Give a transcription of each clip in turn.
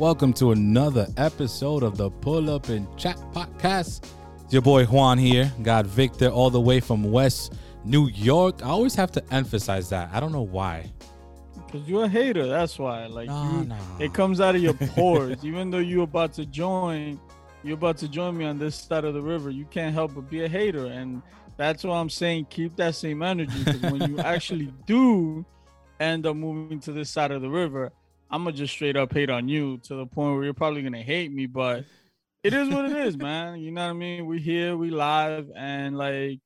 Welcome to another episode of the Pull Up and Chat Podcast. It's your boy Juan here. Got Victor all the way from West New York. I always have to emphasize that. I don't know why. Cause you're a hater. That's why. Like No, you, no. it comes out of your pores. Even though you're about to join, you're about to join me on this side of the river. You can't help but be a hater, and that's why I'm saying keep that same energy. Because when you actually do end up moving to this side of the river, I'm gonna just straight up hate on you to the point where you're probably gonna hate me. But it is what it is, man. You know what I mean? We here, we live, and like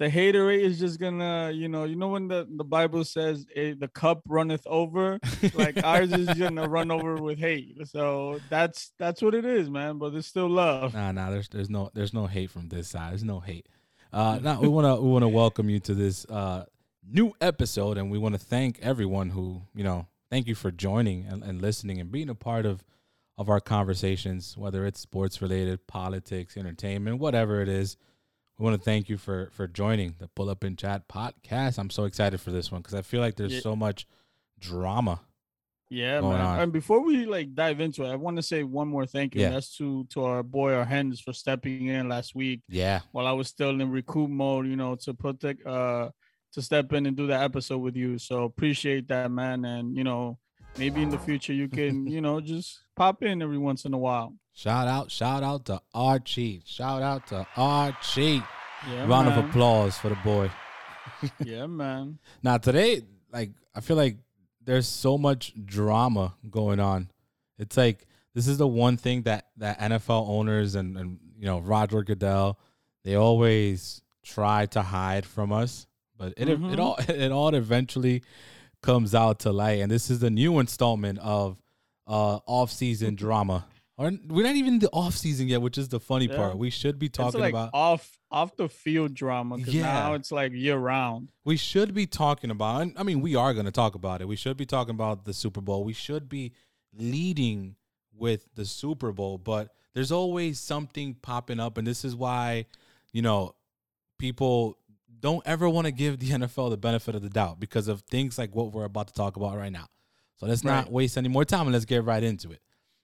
the hater rate is just gonna, you know, you know when the, the Bible says the cup runneth over, like ours is gonna run over with hate. So that's that's what it is, man. But there's still love. Nah, nah. There's there's no there's no hate from this side. There's no hate. Uh, now we wanna we wanna welcome you to this uh new episode, and we want to thank everyone who you know. Thank you for joining and, and listening and being a part of of our conversations, whether it's sports related, politics, entertainment, whatever it is. We want to thank you for for joining the Pull Up and Chat podcast. I'm so excited for this one because I feel like there's Yeah. so much drama. Yeah, man. on. And before we like dive into it, I want to say one more thank you. Yeah. and That's to to our boy our hens for stepping in last week Yeah, while I was still in recoup mode, you know, to put the uh to step in and do that episode with you. So appreciate that, man. And you know, maybe in the future you can, you know, just pop in every once in a while. shout out, shout out to Archie. Shout out to Archie. Yeah, Round man. of applause for the boy. Yeah, man. Now today, like I feel like there's so much drama going on. It's like this is the one thing that that NFL owners and and you know Roger Goodell they always try to hide from us, but it it Mhm. all it all eventually comes out to light. And this is the new installment of uh off season drama. Or we're not even in the off season yet, which is the funny Yeah. part. We should be talking like about off off the field drama because Yeah. now it's like year round. we should be talking about and i mean we are going to talk about it we should be talking about the super bowl we should be leading with the super bowl but there's always something popping up and this is why you know people don't ever want to give the nfl the benefit of the doubt because of things like what we're about to talk about right now so let's not waste any more time and let's get right into it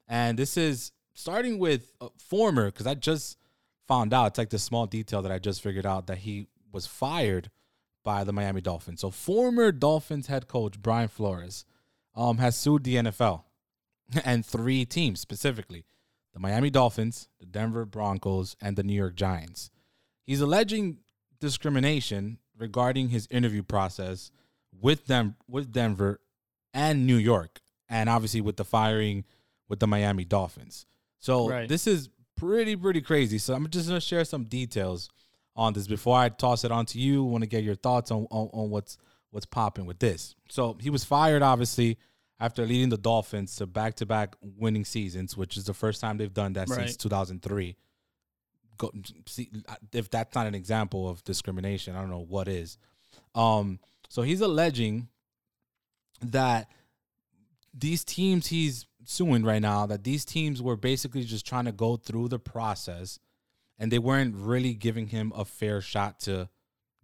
and this is starting with former because i just found out it's like the small detail that i just figured out that he was fired by the Miami Dolphins. So former Dolphins head coach Brian Flores um, has sued the NFL and three teams specifically: the Miami Dolphins, the Denver Broncos, and the New York Giants. He's alleging discrimination regarding his interview process with them with Denver and New York, and obviously with the firing with the Miami Dolphins. So Right. this is pretty pretty crazy. So I'm just gonna share some details on this before I toss it on to you. Want to get your thoughts on, on on what's what's popping with this. So he was fired obviously after leading the Dolphins to back to back winning seasons, which is the first time they've done that since 2003. Go, see, if that's not an example of discrimination, I don't know what is. Um, so he's alleging that these teams he's suing right now, that these teams were basically just trying to go through the process and they weren't really giving him a fair shot to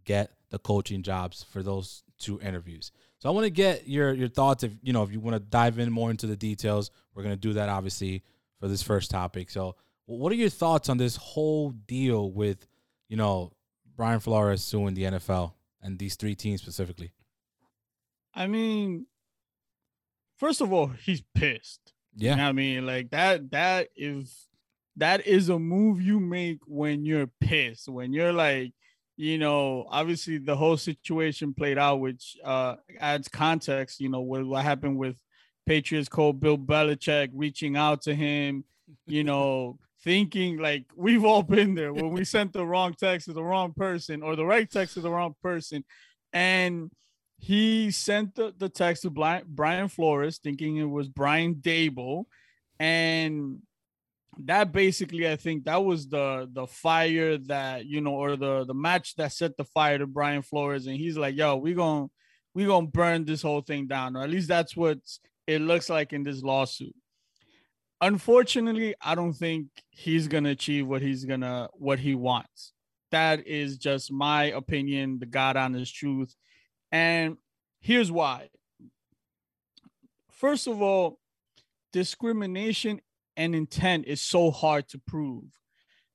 get the coaching jobs for those two interviews. So I want to get your your thoughts if you know if you want to dive in more into the details. We're going to do that obviously for this first topic. So what are your thoughts on this whole deal with, you know, Brian Flores suing the NFL and these three teams specifically? I mean, first of all, he's pissed. You know Yeah. I mean? Like that that is that is a move you make when you're pissed. When you're like, you know, obviously the whole situation played out, which uh adds context, you know, with what happened with Patriots coach Bill Belichick reaching out to him, you know, thinking like we've all been there when we sent the wrong text to the wrong person or the right text to the wrong person. And he sent the, the text to Brian, Flores thinking it was Brian Daboll. And that basically, I think that was the the fire that, you know, or the the match that set the fire to Brian Flores. And he's like, yo, we gonna we gonna burn this whole thing down. Or at least that's what it looks like in this lawsuit. Unfortunately, I don't think he's gonna achieve what he's gonna what he wants. That is just my opinion, the God honest truth. And here's why. First of all, discrimination and intent is so hard to prove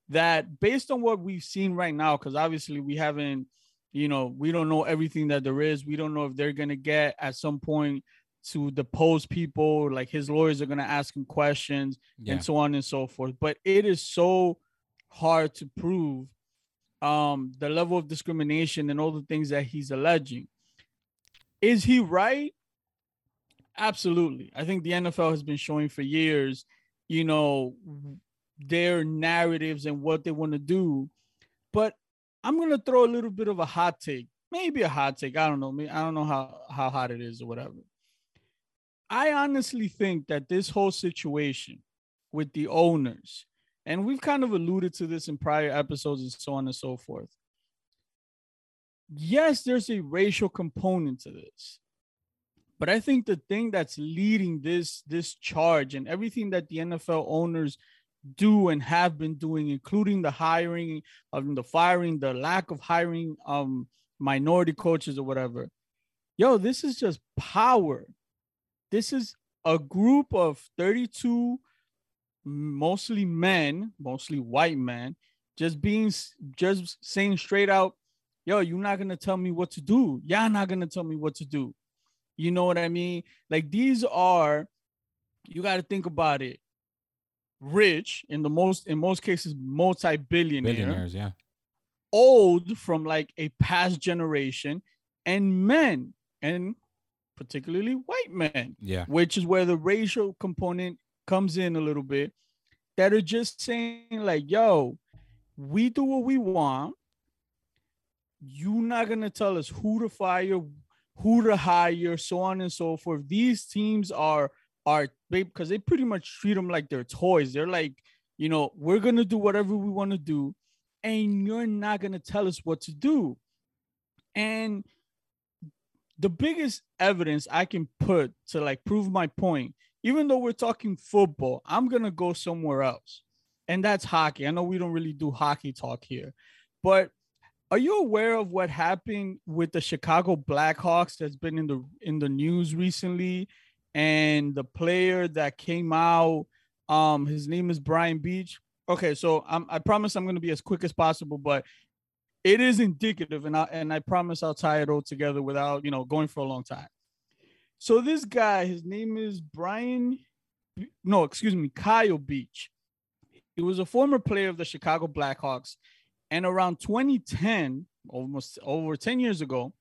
that based on what we've seen right now, because obviously we haven't, you know, we don't know everything that there is. We don't know if they're gonna get at some point to depose people, like his lawyers are gonna ask him questions Yeah. and so on and so forth. But it is so hard to prove um the level of discrimination and all the things that he's alleging. Is he right? Absolutely. I think the NFL has been showing for years, you know, their narratives and what they want to do. But I'm gonna throw a little bit of a hot take, maybe a hot take. I don't know. I don't know how how hot it is or whatever. I honestly think that this whole situation with the owners, and we've kind of alluded to this in prior episodes and so on and so forth. Yes, there's a racial component to this. But I think the thing that's leading this this charge and everything that the NFL owners do and have been doing, including the hiring of the firing, the lack of hiring um minority coaches or whatever. Yo, this is just power. This is a group of 32 mostly men, mostly white men, just being just saying straight out, yo, you're not gonna tell me what to do. Y'all not gonna tell me what to do. You know what I mean? Like these are, you got to think about it. Rich in the most, in most cases, multi-billionaire, Billionaires, yeah. old from like a past generation, and men, and particularly white men, Yeah. which is where the racial component comes in a little bit, that are just saying like, "Yo, we do what we want. You're not gonna tell us who to fire, who to hire, so on and so forth. These teams are are because they pretty much treat them like they're toys. They're like, you know, we're gonna do whatever we want to do, and you're not gonna tell us what to do. And the biggest evidence I can put to like prove my point, even though we're talking football, I'm gonna go somewhere else, and that's hockey. I know we don't really do hockey talk here, but are you aware of what happened with the Chicago Blackhawks that's been in the in the news recently and the player that came out um his name is Brian Beach. Okay, so I'm, I promise I'm going to be as quick as possible but it is indicative and I and I promise I'll tie it all together without, you know, going for a long time. So this guy, his name is Brian no, excuse me, Kyle Beach. He was a former player of the Chicago Blackhawks and around 2010, almost over 10 years ago,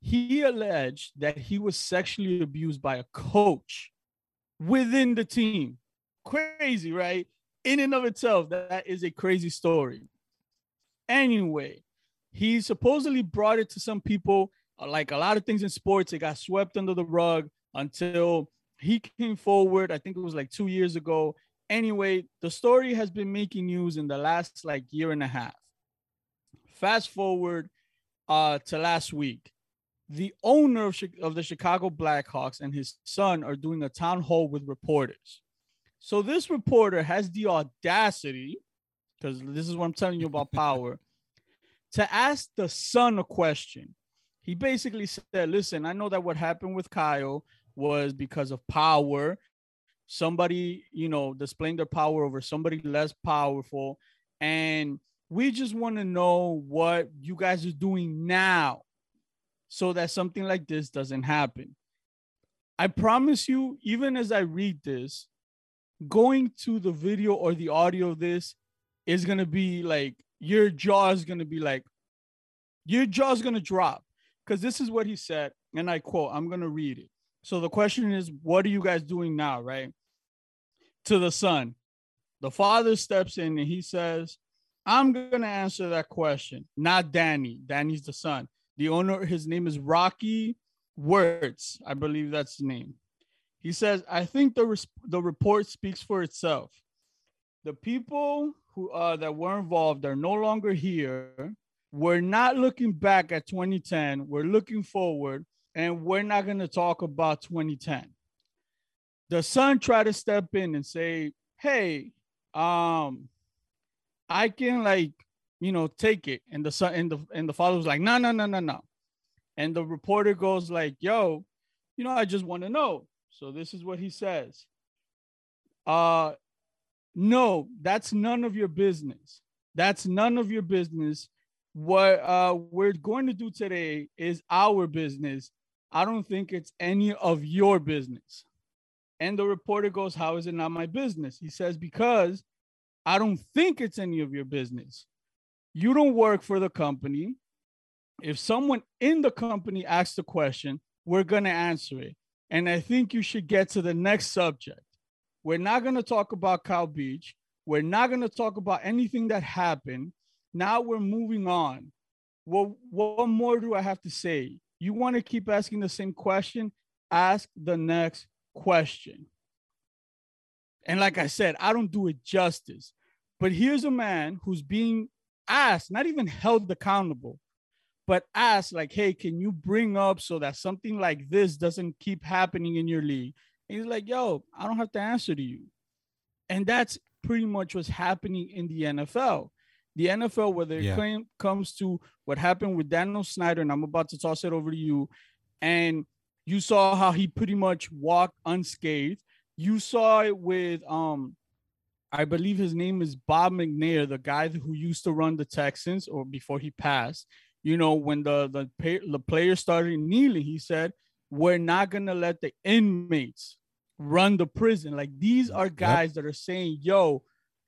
he alleged that he was sexually abused by a coach within the team. Crazy, right? In and of itself, that is a crazy story. Anyway, he supposedly brought it to some people. uh, Like a lot of things in sports, it got swept under the rug until he came forward. I think it was like two years ago anyway, the story has been making news in the last like year and a half. Fast forward uh, to last week, the owner of, of the Chicago Blackhawks and his son are doing a town hall with reporters. So this reporter has the audacity, because this is what I'm telling you about power, to ask the son a question. He basically said, "Listen, I know that what happened with Kyle was because of power. Somebody you know displaying their power over somebody less powerful. And we just want to know what you guys are doing now so that something like this doesn't happen. I promise you even as i read this going to the video or the audio of this is to be like your jaw is to be like your jaw's going to drop because this is what he said and i quote i'm to read it so the question is, what are you guys doing now, right? To the son. The father steps in and he says, I'm to answer that question, not Danny. Danny's the son. The owner, his name is Rocky Wirtz. I believe that's his name. He says, I think the, res- the report speaks for itself. The people who uh, that were involved are no longer here. We're not looking back at 2010. We're looking forward and we're not going to talk about 2010. The son tried to step in and say, "Hey, um, I can like, you know, take it." And the son and the and the father was like, "No, no, no, no, no." And the reporter goes like, "Yo, you know, I just want to know." So this is what he says. Uh no, that's none of your business. That's none of your business. What uh we're going to do today is our business. I don't think it's any of your business. And the reporter goes, How is it not my business? He says, Because I don't think it's any of your business. You don't work for the company. If someone in the company asks the question, we're going to answer it. And I think you should get to the next subject. We're not going to talk about Kyle Beach. We're not going to talk about anything that happened. Now we're moving on. Well, what more do I have to say? You want to keep asking the same question? Ask the next question. And like I said, I don't do it justice. But here's a man who's being asked, not even held accountable, but asked, like, hey, can you bring up so that something like this doesn't keep happening in your league? And he's like, yo, I don't have to answer to you. And that's pretty much what's happening in the NFL. The NFL, whether yeah. it claim, comes to what happened with Daniel Snyder, and I'm about to toss it over to you, and you saw how he pretty much walked unscathed. You saw it with um I believe his name is Bob McNair, the guy who used to run the Texans or before he passed. You know, when the the pay, the players started kneeling, he said, "We're not gonna let the inmates run the prison." Like these are guys yep. that are saying, "Yo,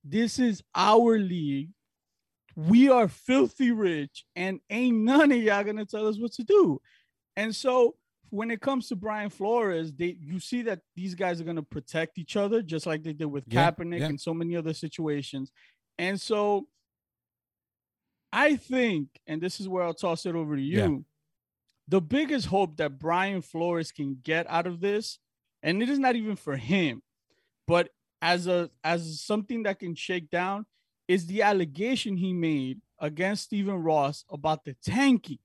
this is our league. We are filthy rich, and ain't none of y'all gonna tell us what to do." And so when it comes to Brian Flores, they you see that these guys are to protect each other just like they did with yeah, Kaepernick yeah. and so many other situations. And so I think, and this is where I'll toss it over to you. Yeah. The biggest hope that Brian Flores can get out of this, and it is not even for him, but as a as something that can shake down, is the allegation he made against Stephen Ross about the tanking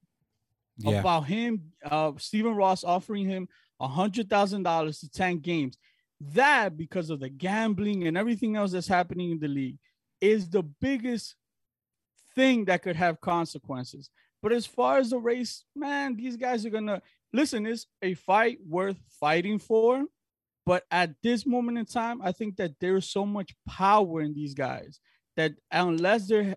yeah. about him, uh, Stephen Ross offering him a hundred thousand dollars to tank games. That because of the gambling and everything else that's happening in the league is the biggest thing that could have consequences. But as far as the race, man, these guys are gonna listen. It's a fight worth fighting for. But at this moment in time, I think that there's so much power in these guys that unless they're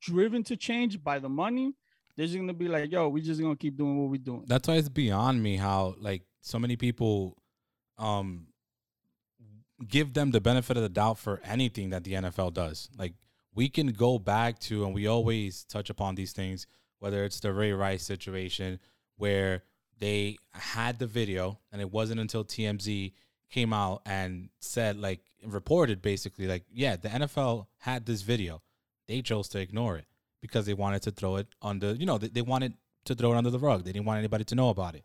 driven to change by the money, they're just gonna be like, yo, we just gonna keep doing what we're doing. That's why it's beyond me how like so many people um give them the benefit of the doubt for anything that the NFL does. Like we can go back to and we always touch upon these things, whether it's the Ray Rice situation where they had the video and it wasn't until TMZ came out and said like reported basically like yeah the NFL had this video they chose to ignore it because they wanted to throw it under, you know, they, they wanted to throw it under the rug. They didn't want anybody to know about it.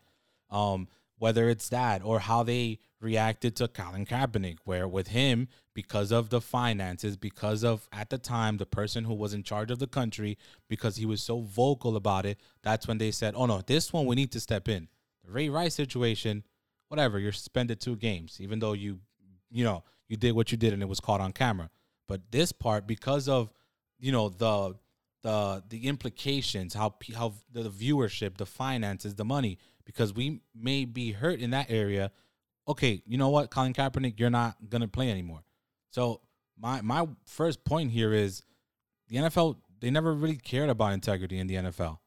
Um, whether it's that or how they reacted to Colin Kaepernick, where with him, because of the finances, because of at the time the person who was in charge of the country, because he was so vocal about it, that's when they said, "Oh no, this one we need to step in." The Ray Rice situation, whatever, you're suspended two games, even though you, you know, you did what you did and it was caught on camera. But this part, because of you know the the the implications, how how the viewership, the finances, the money, because we may be hurt in that area. Okay, you know what, Colin Kaepernick, you're not gonna play anymore. So my my first point here is the NFL. They never really cared about integrity in the NFL.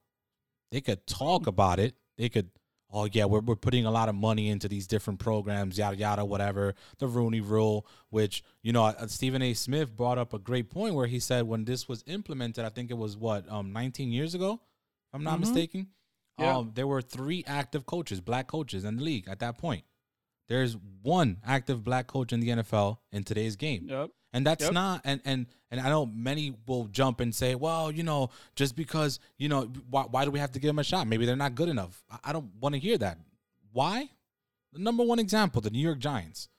They could talk about it. They could oh yeah, we're we're putting a lot of money into these different programs, yada yada, whatever. The Rooney Rule, which you know, uh, Stephen A. Smith brought up a great point where he said when this was implemented, I think it was what um 19 years ago, if I'm not mm-hmm. mistaken. Yeah. Um, there were three active coaches, black coaches in the league at that point. There's one active black coach in the NFL in today's game. Yep. And that's yep. not and and and I know many will jump and say, well, you know, just because you know, why, why do we have to give them a shot? Maybe they're not good enough. I, I don't want to hear that. Why? The number one example, the New York Giants.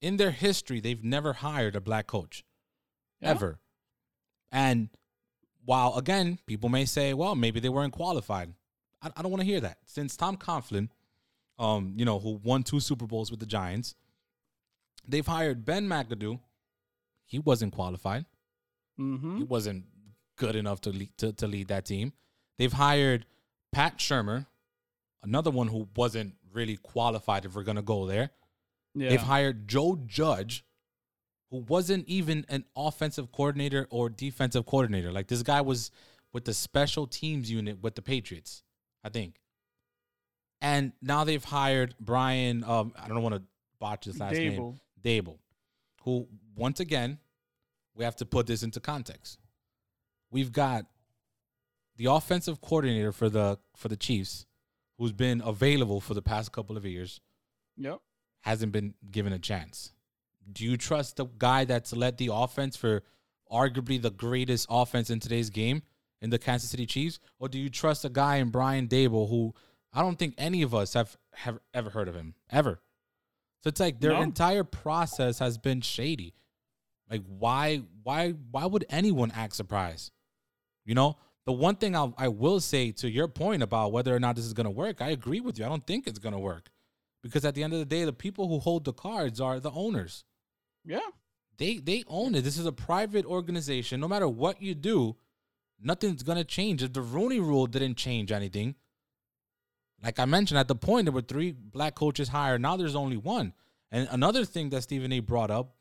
In their history, they've never hired a black coach, yeah. ever. And while again, people may say, well, maybe they weren't qualified. I, I don't want to hear that. Since Tom Coughlin, um, you know, who won two Super Bowls with the Giants, they've hired Ben McAdoo, he wasn't qualified. Mm-hmm. He wasn't good enough to lead, to, to lead that team. They've hired Pat Shurmur, another one who wasn't really qualified if we're gonna go there. Yeah. They've hired Joe Judge, who wasn't even an offensive coordinator or defensive coordinator. Like this guy was with the special teams unit with the Patriots, I think. And now they've hired Brian. Um, I don't want to botch his last name. Daboll. Daboll, who once again, we have to put this into context. We've got the offensive coordinator for the for the Chiefs, who's been available for the past couple of years, Yep. hasn't been given a chance. Do you trust the guy that's led the offense for arguably the greatest offense in today's game in the Kansas City Chiefs, or do you trust a guy in Brian Daboll who I don't think any of us have have ever heard of him ever? So it's like their No. entire process has been shady. Like why why why would anyone act surprised? You know, the one thing I'll, I will say to your point about whether or not this is going to work, I agree with you. I don't think it's going to work because at the end of the day, the people who hold the cards are the owners. Yeah. They they own it. This is a private organization. No matter what you do, nothing's gonna change. If the Rooney Rule didn't change anything, like I mentioned at the point, there were three black coaches hired. Now there's only one. And another thing that Stephen A. brought up,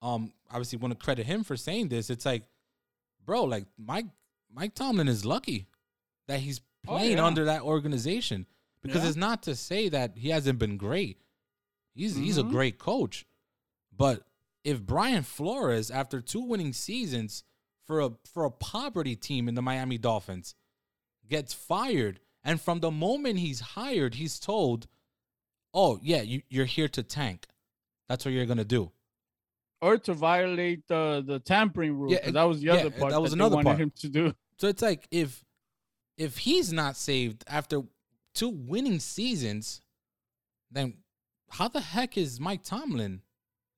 um, obviously want to credit him for saying this. It's like, bro, like Mike Mike Tomlin is lucky that he's Oh, playing yeah. under that organization because Yeah. it's not to say that he hasn't been great. He's he's a Mhm. great coach, but if Brian Flores, after two winning seasons for a for a poverty team in the Miami Dolphins, gets fired, and from the moment he's hired, he's told, "Oh yeah, you, you're here to tank. That's what you're gonna do." Or to violate the the tampering rule. Yeah, that was the yeah, other part that was they another part. him to do. So it's like if if he's not saved after two winning seasons, then how the heck is Mike Tomlin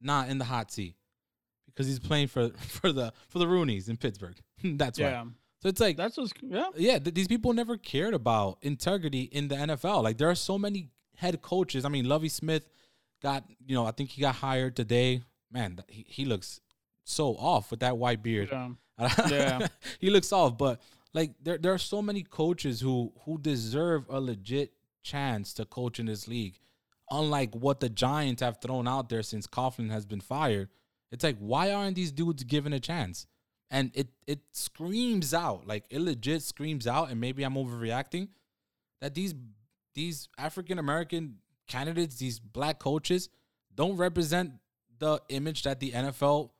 not in the hot seat? Because he's playing for for the for the Roonies in Pittsburgh. That's why. So it's like That's what's yeah. yeah, th- these people never cared about integrity in the NFL. Like there are so many head coaches. I mean, Lovie Smith got you know I think he got hired today. Man, he, he looks so off with that white beard. Yeah. Yeah. he looks off, but like there there are so many coaches who who deserve a legit chance to coach in this league. Unlike what the Giants have thrown out there since Coughlin has been fired, it's like why aren't these dudes given a chance? And it it screams out like it legit screams out, and maybe I'm overreacting that these these African American candidates, these black coaches, don't represent the image that the NFL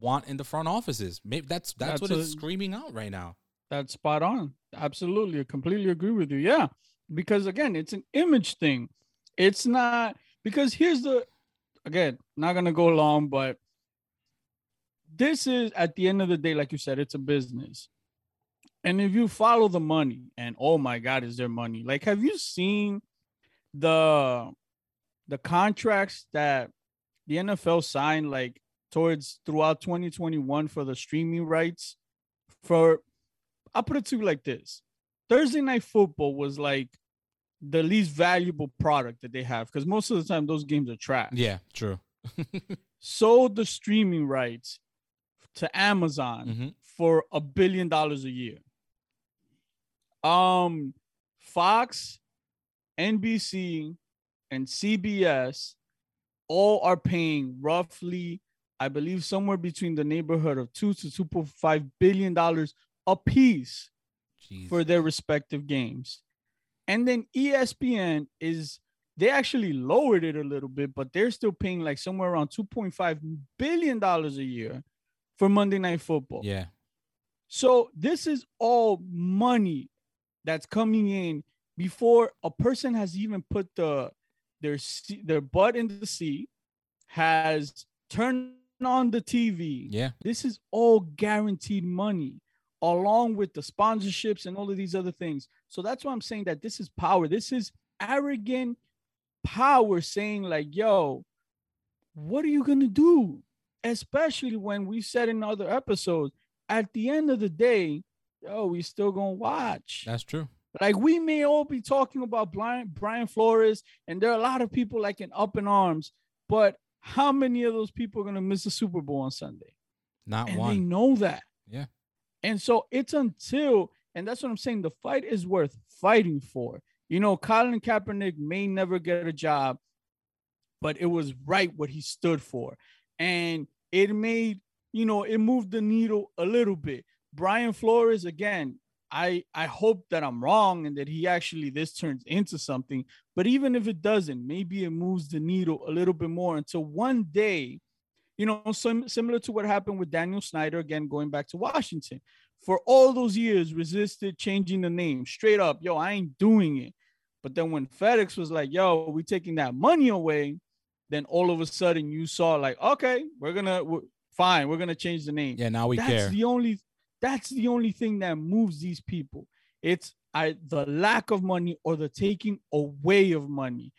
want in the front offices. Maybe that's that's, That's what it's screaming out right now. That's spot on. Absolutely. I completely agree with you. Yeah. Because again, it's an image thing. It's not because here's the again, not gonna go long, but this is at the end of the day, like you said, it's a business. And if you follow the money, and oh my god, is there money? Like, have you seen the the contracts that the NFL signed like towards throughout 2021 for the streaming rights for I'll put it to you like this. Thursday night football was like the least valuable product that they have because most of the time those games are trash. Yeah, true. Sold the streaming rights to Amazon hmm for a billion dollars a year. Um, Fox, NBC, and CBS all are paying roughly, I believe, somewhere between the neighborhood of two to two point five billion dollars a piece Jeez. for their respective games. And then ESPN is they actually lowered it a little bit, but they're still paying like somewhere around 2.5 billion dollars a year for Monday Night Football. yeah, So this is all money that's coming in before a person has even put the their their butt in the seat, has turned on the TV. yeah, This is all guaranteed money, along with the sponsorships and all of these other things. So that's why I'm saying that this is power. This is arrogant power saying, like, yo, what are you gonna do? Especially when we said in other episodes, at the end of the day, yo, we still gonna watch. that's true. Like we may all be talking about Brian Brian Flores, and there are a lot of people like in up in arms, but how many of those people are gonna miss the Super Bowl on Sunday? Not one. and they know that. Yeah. And so it's until, and that's what I'm saying, the fight is worth fighting for. You know, Colin Kaepernick may never get a job, but it was right what he stood for. And it made, you know, it moved the needle a little bit. Brian Flores, again, I I hope that I'm wrong and that he actually this turns into something. But even if it doesn't, maybe it moves the needle a little bit more until one day, you know, some similar to what happened with Daniel Snyder again going back to Washington. For all those years, resisted changing the name straight up. Yo, I ain't doing it. But then when FedEx was like, "Yo, we taking that money away," then all of a sudden you saw like, "Okay, we're gonna we're, fine, we're gonna change the name." Yeah, now we that's care. the only that's the only thing that moves these people. It's I, the lack of money or the taking away of money.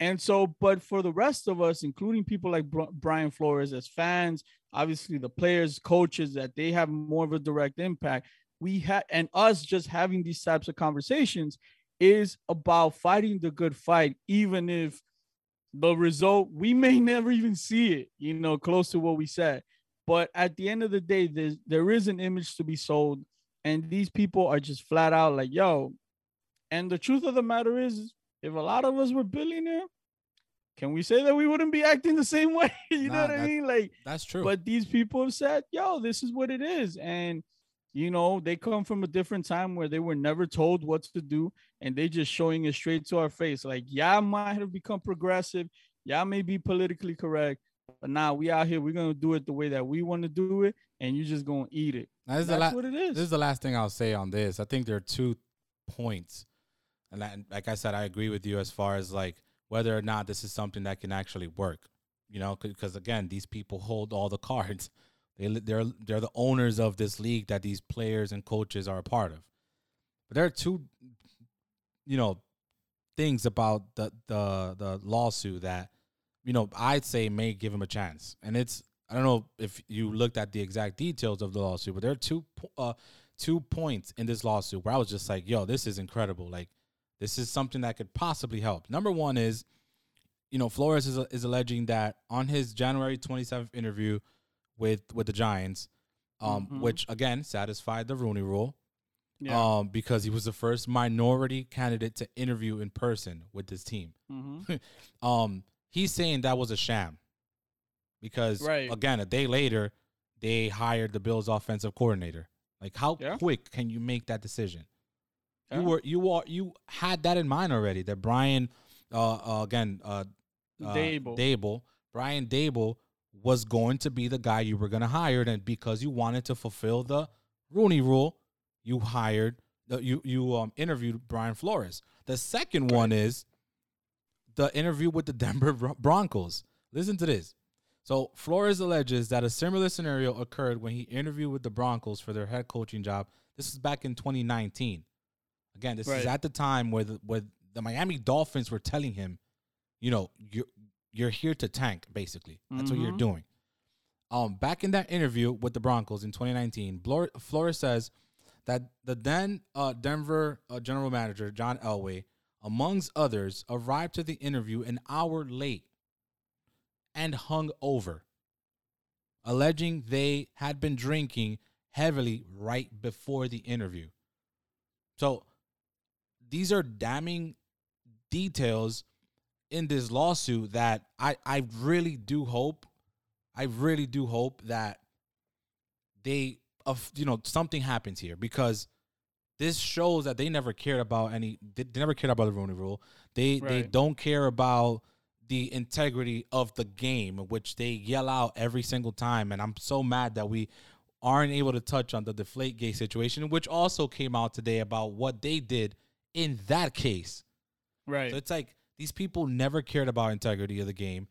And so, but for the rest of us, including people like Brian Flores as fans, obviously the players, coaches, that they have more of a direct impact. We have, and us just having these types of conversations is about fighting the good fight, even if the result we may never even see it, you know, close to what we said. But at the end of the day, there's there is an image to be sold, and these people are just flat out like, yo. And the truth of the matter is, if a lot of us were billionaire, can we say that we wouldn't be acting the same way? you nah, know what I mean? Like that's true. But these people have said, yo, this is what it is. And you know, they come from a different time where they were never told what to do, and they just showing it straight to our face. Like, yeah, I might have become progressive, y'all may be politically correct, but now we out here, we're gonna do it the way that we want to do it, and you're just gonna eat it. That's is la- what it is. This is the last thing I'll say on this. I think there are two points, and that, like I said, I agree with you as far as like whether or not this is something that can actually work. You know, because again, these people hold all the cards. They they're they're the owners of this league that these players and coaches are a part of. But there are two, you know, things about the the the lawsuit that you know, I'd say may give him a chance. And it's I don't know if you looked at the exact details of the lawsuit, but there are two uh, two points in this lawsuit where I was just like, "Yo, this is incredible! Like, this is something that could possibly help." Number one is, you know, Flores is is alleging that on his January 27th interview with with the Giants, um, mm-hmm. which again satisfied the Rooney Rule, yeah. um, because he was the first minority candidate to interview in person with this team. Mm-hmm. um, he's saying that was a sham because right. again, a day later, they hired the Bills' offensive coordinator. Like, how yeah. quick can you make that decision? Yeah. You were you are you had that in mind already. That Brian, uh, uh again, uh, uh, Daboll. Daboll, Brian Daboll was going to be the guy you were going to hire, and because you wanted to fulfill the Rooney Rule, you hired the you you um interviewed Brian Flores. The second one is the interview with the Denver Broncos. Listen to this. So Flores alleges that a similar scenario occurred when he interviewed with the Broncos for their head coaching job. This is back in 2019. Again, this right. is at the time where the, where the Miami Dolphins were telling him, you know, you're you're here to tank. Basically, that's mm-hmm. what you're mm-hmm. doing. Um, back in that interview with the Broncos in 2019, Flores says that the then uh, Denver uh, general manager John Elway amongst others, arrived to the interview an hour late and hung over, alleging they had been drinking heavily right before the interview. So these are damning details in this lawsuit that I, I really do hope, I really do hope that they, of you know, something happens here because this shows that they never cared about any. They, never cared about the Rooney Rule. They right. they don't care about the integrity of the game, which they yell out every single time. And I'm so mad that we aren't able to touch on the Deflate Gate situation, which also came out today about what they did in that case. Right. So it's like these people never cared about integrity of the game.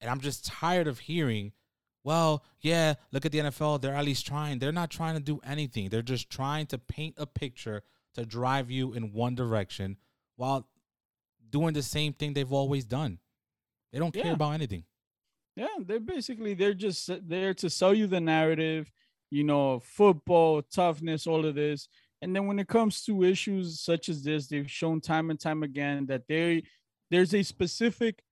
And I'm just tired of hearing well, yeah, look at the NFL. They're at least trying. They're not trying to do anything. They're just trying to paint a picture to drive you in one direction while doing the same thing they've always done. They don't care yeah. about anything. Yeah, they're basically they're just there to sell you the narrative, you know, football, toughness, all of this. And then when it comes to issues such as this, they've shown time and time again that they there's a specific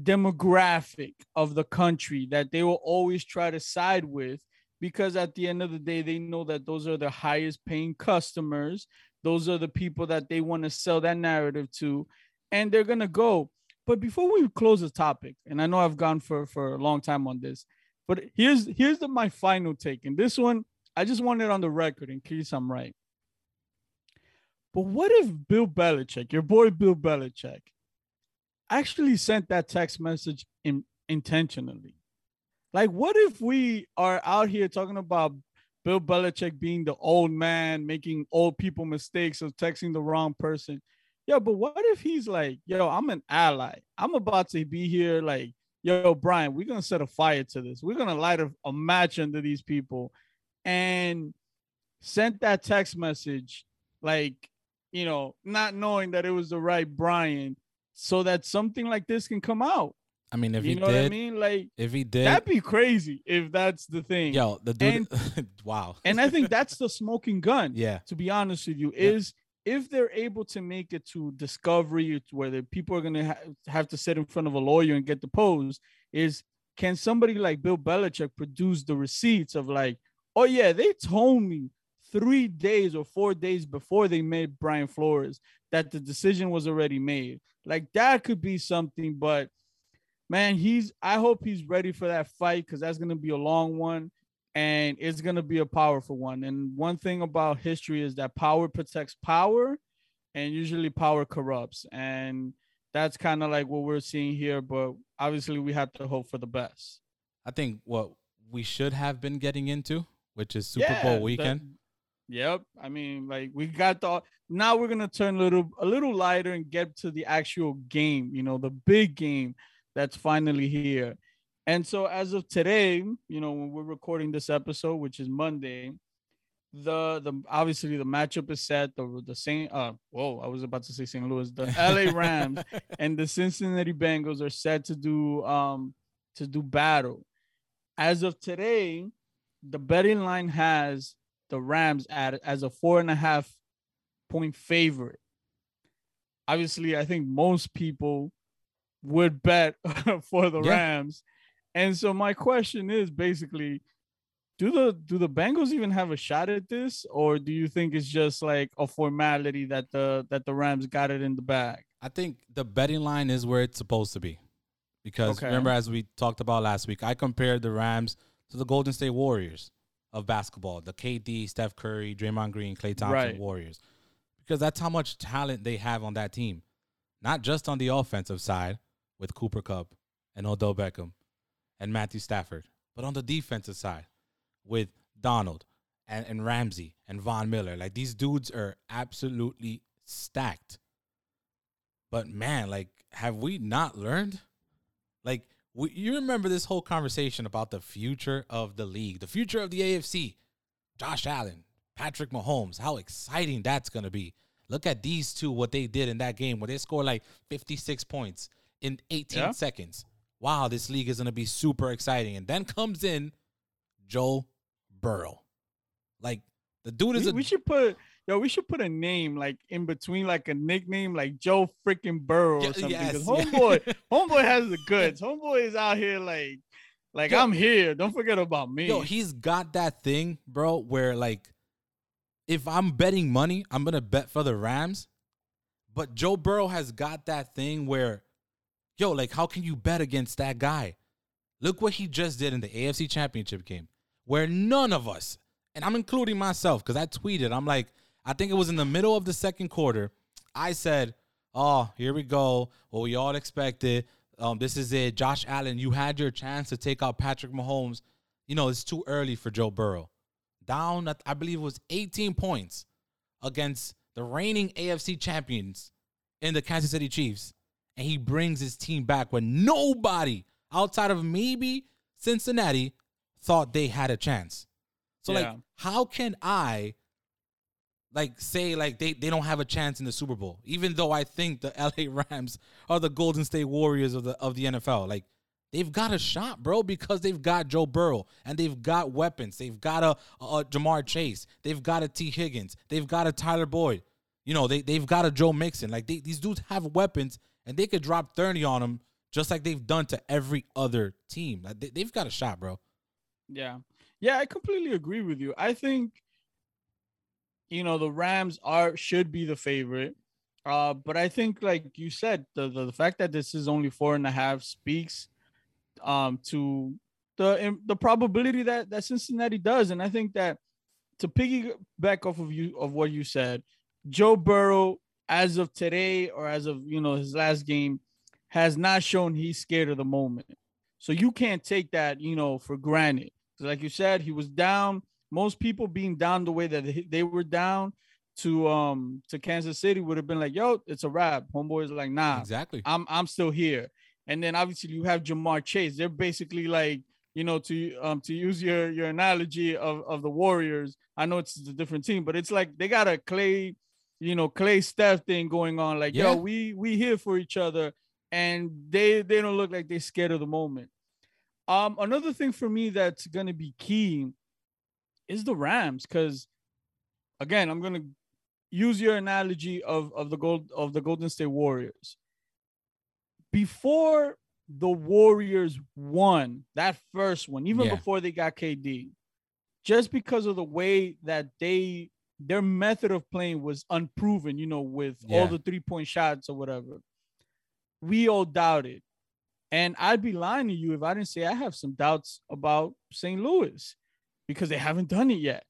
demographic of the country that they will always try to side with because at the end of the day they know that those are the highest paying customers those are the people that they want to sell that narrative to and they're going to go but before we close the topic and i know i've gone for for a long time on this But here's here's the my final take. And this one, I just want it on the record in case I'm right. But what if Bill Belichick, your boy Bill Belichick, actually sent that text message in, intentionally? Like, what if we are out here talking about Bill Belichick being the old man, making old people mistakes of texting the wrong person? Yo, but what if he's like, yo, I'm an ally. I'm about to be here. Like, yo, Brian, we're gonna set a fire to this. We're gonna light a, a match under these people, and sent that text message, like, you know, not knowing that it was the right Brian, so that something like this can come out. I mean, if you he know did, what I mean? Like, if he did, that'd be crazy if that's the thing. yo, the dude, wow. And I think that's the smoking gun. yeah, To be honest with you, Yeah. is if they're able to make it to discovery, where the people are gonna ha- have to sit in front of a lawyer and get deposed, is can somebody like Bill Belichick produce the receipts of like, oh yeah, they told me three days or four days before they made Brian Flores that the decision was already made. Like that could be something, but man, he's I hope he's ready for that fight because that's gonna be a long one and it's gonna be a powerful one. And one thing about history is that power protects power, and usually power corrupts. And that's kind of like what we're seeing here. But obviously, we have to hope for the best. I think what we should have been getting into, which is Super Yeah, Bowl weekend. Yep. I mean, like we got the now we're gonna turn a little a little lighter and get to the actual game, you know, the big game that's finally here. And so as of today, you know, when we're recording this episode, which is Monday, the the obviously the matchup is set. The the Saint uh whoa, I was about to say St. Louis, the LA Rams and the Cincinnati Bengals are set to do um to do battle. As of today, the betting line has the Rams at as a four and a half point favorite. Obviously, I think most people would bet for the Yeah. Rams. And so my question is basically do the do the Bengals even have a shot at this or do you think it's just like a formality that the that the Rams got it in the bag? I think the betting line is where it's supposed to be. Because Okay. remember, as we talked about last week, I compared the Rams to the Golden State Warriors of basketball, the KD, Steph Curry, Draymond Green, Klay Thompson Right. Warriors. Because that's how much talent they have on that team. Not just on the offensive side with Cooper Kupp and Odell Beckham and Matthew Stafford, but on the defensive side with Donald and, and Ramsey and Von Miller. Like these dudes are absolutely stacked. But man, like, have we not learned? Like, we, you remember this whole conversation about the future of the league, the future of the AFC, Josh Allen, Patrick Mahomes, how exciting that's going to be. Look at these two, what they did in that game where they scored like 56 points in 18 Yeah. seconds. Wow, this league is going to be super exciting. And then comes in Joe Burrow. Like, the dude is We, a. we should put yo, we should put a name like in between like a nickname like Joe freaking Burrow or something. yes, Because yeah. homeboy, homeboy has the goods. Homeboy is out here like like Yo. I'm here. Don't forget about me. Yo, he's got that thing, bro, where like if I'm betting money, I'm gonna bet for the Rams. But Joe Burrow has got that thing where, yo, like how can you bet against that guy? Look what he just did in the AFC Championship game, where none of us, and I'm including myself, because I tweeted, I'm like, I think it was in the middle of the second quarter. I said, Oh, here we go. What we all expected. Um, this is it. Josh Allen, you had your chance to take out Patrick Mahomes. You know, it's too early for Joe Burrow. Down, at, I believe it was 18 points against the reigning AFC champions in the Kansas City Chiefs. And he brings his team back when nobody outside of maybe Cincinnati thought they had a chance. So, Yeah. like, how can I like say like they, they don't have a chance in the Super Bowl, even though I think the LA Rams are the Golden State Warriors of the of the NFL. Like they've got a shot, bro, because they've got Joe Burrow and they've got weapons. They've got a, a, Ja'Marr Chase. They've got a Tee Higgins. They've got a Tyler Boyd. You know, they they've got a Joe Mixon. Like they, these dudes have weapons and they could drop 30 on them just like they've done to every other team. Like they, they've got a shot, bro. Yeah. Yeah, I completely agree with you. I think you know the Rams are should be the favorite. Uh, but I think like you said, the, the the fact that this is only four and a half speaks um to the the probability that that Cincinnati does, and I think that to piggyback off of you of what you said, Joe Burrow, as of today or as of you know his last game, has not shown he's scared of the moment. So you can't take that you know for granted. Like you said, he was down. Most people being down the way that they were down to um to Kansas City would have been like, yo, it's a wrap. Homeboy is like, nah, exactly. I'm I'm still here. And then obviously you have Ja'Marr Chase. They're basically like, you know, to um to use your your analogy of of the Warriors. I know it's a different team, but it's like they got a Klay, you know, Klay Steph thing going on. Like, yeah. yo, we we here for each other, and they they don't look like they're scared of the moment. Um, another thing for me that's gonna be key is the Rams, because again, I'm gonna use your analogy of, of the gold of the Golden State Warriors. Before the Warriors won that first one, even yeah. before they got KD, just because of the way that they their method of playing was unproven, you know, with yeah. all the three-point shots or whatever. We all doubted. And I'd be lying to you if I didn't say I have some doubts about St. Louis because they haven't done it yet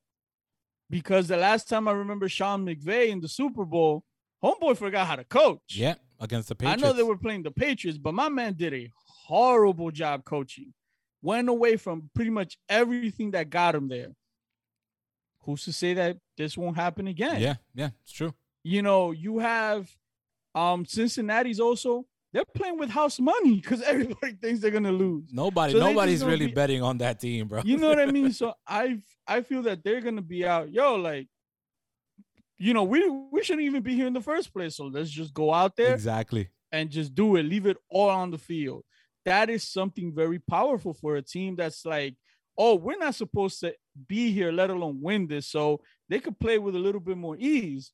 because the last time I remember Sean McVay in the Super Bowl, homeboy forgot how to coach. Yeah, against the Patriots. I know they were playing the Patriots, but my man did a horrible job coaching. Went away from pretty much everything that got him there. Who's to say that this won't happen again? Yeah, yeah, it's true. You know, you have um Cincinnati's also they're playing with house money because everybody thinks they're gonna lose. Nobody, so nobody's really be, betting on that team, bro. You know what I mean? So I I feel that they're gonna be out. Yo, like, you know, we we shouldn't even be here in the first place. So let's just go out there exactly and just do it. Leave it all on the field. That is something very powerful for a team that's like, oh, we're not supposed to be here, let alone win this. So they could play with a little bit more ease.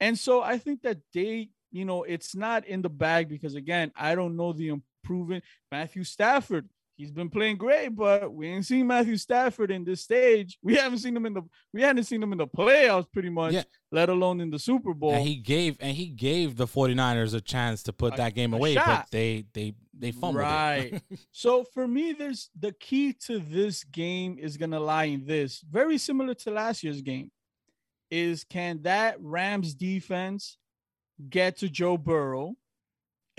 And so I think that they, you know, it's not in the bag because again, I don't know the improvement. Matthew Stafford, he's been playing great, but we ain't seen Matthew Stafford in this stage. We haven't seen him in the we hadn't seen him in the playoffs pretty much, yeah. let alone in the Super Bowl. And he gave and he gave the 49ers a chance to put a, that game away, but they they they fumbled right. so for me, there's the key to this game is gonna lie in this, very similar to last year's game. Is can that Rams defense get to Joe Burrow?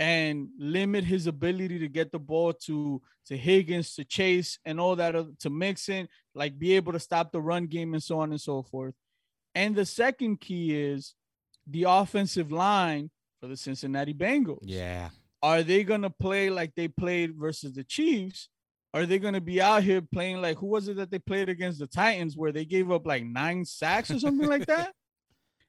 and limit his ability to get the ball to to Higgins, to Chase, and all that to Mixon, like be able to stop the run game and so on and so forth. And the second key is the offensive line for the Cincinnati Bengals. Yeah. Are they gonna play like they played versus the Chiefs? Are they gonna be out here playing like who was it that they played against the Titans where they gave up like nine sacks or something like that?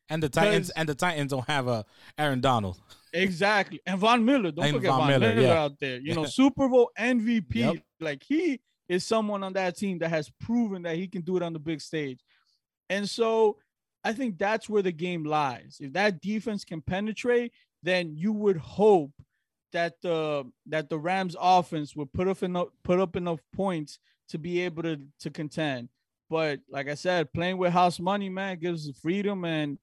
And the Titans and the Titans don't have a Aaron Donald. Exactly. And Von Miller. Don't and forget Von, Von Miller, Miller yeah. out there. You know, Super Bowl MVP. Yep. Like he is someone on that team that has proven that he can do it on the big stage. And so I think that's where the game lies. If that defense can penetrate, then you would hope that the that the Rams offense would put up enough put up enough points to be able to to contend. But like I said, playing with house money, man, gives freedom and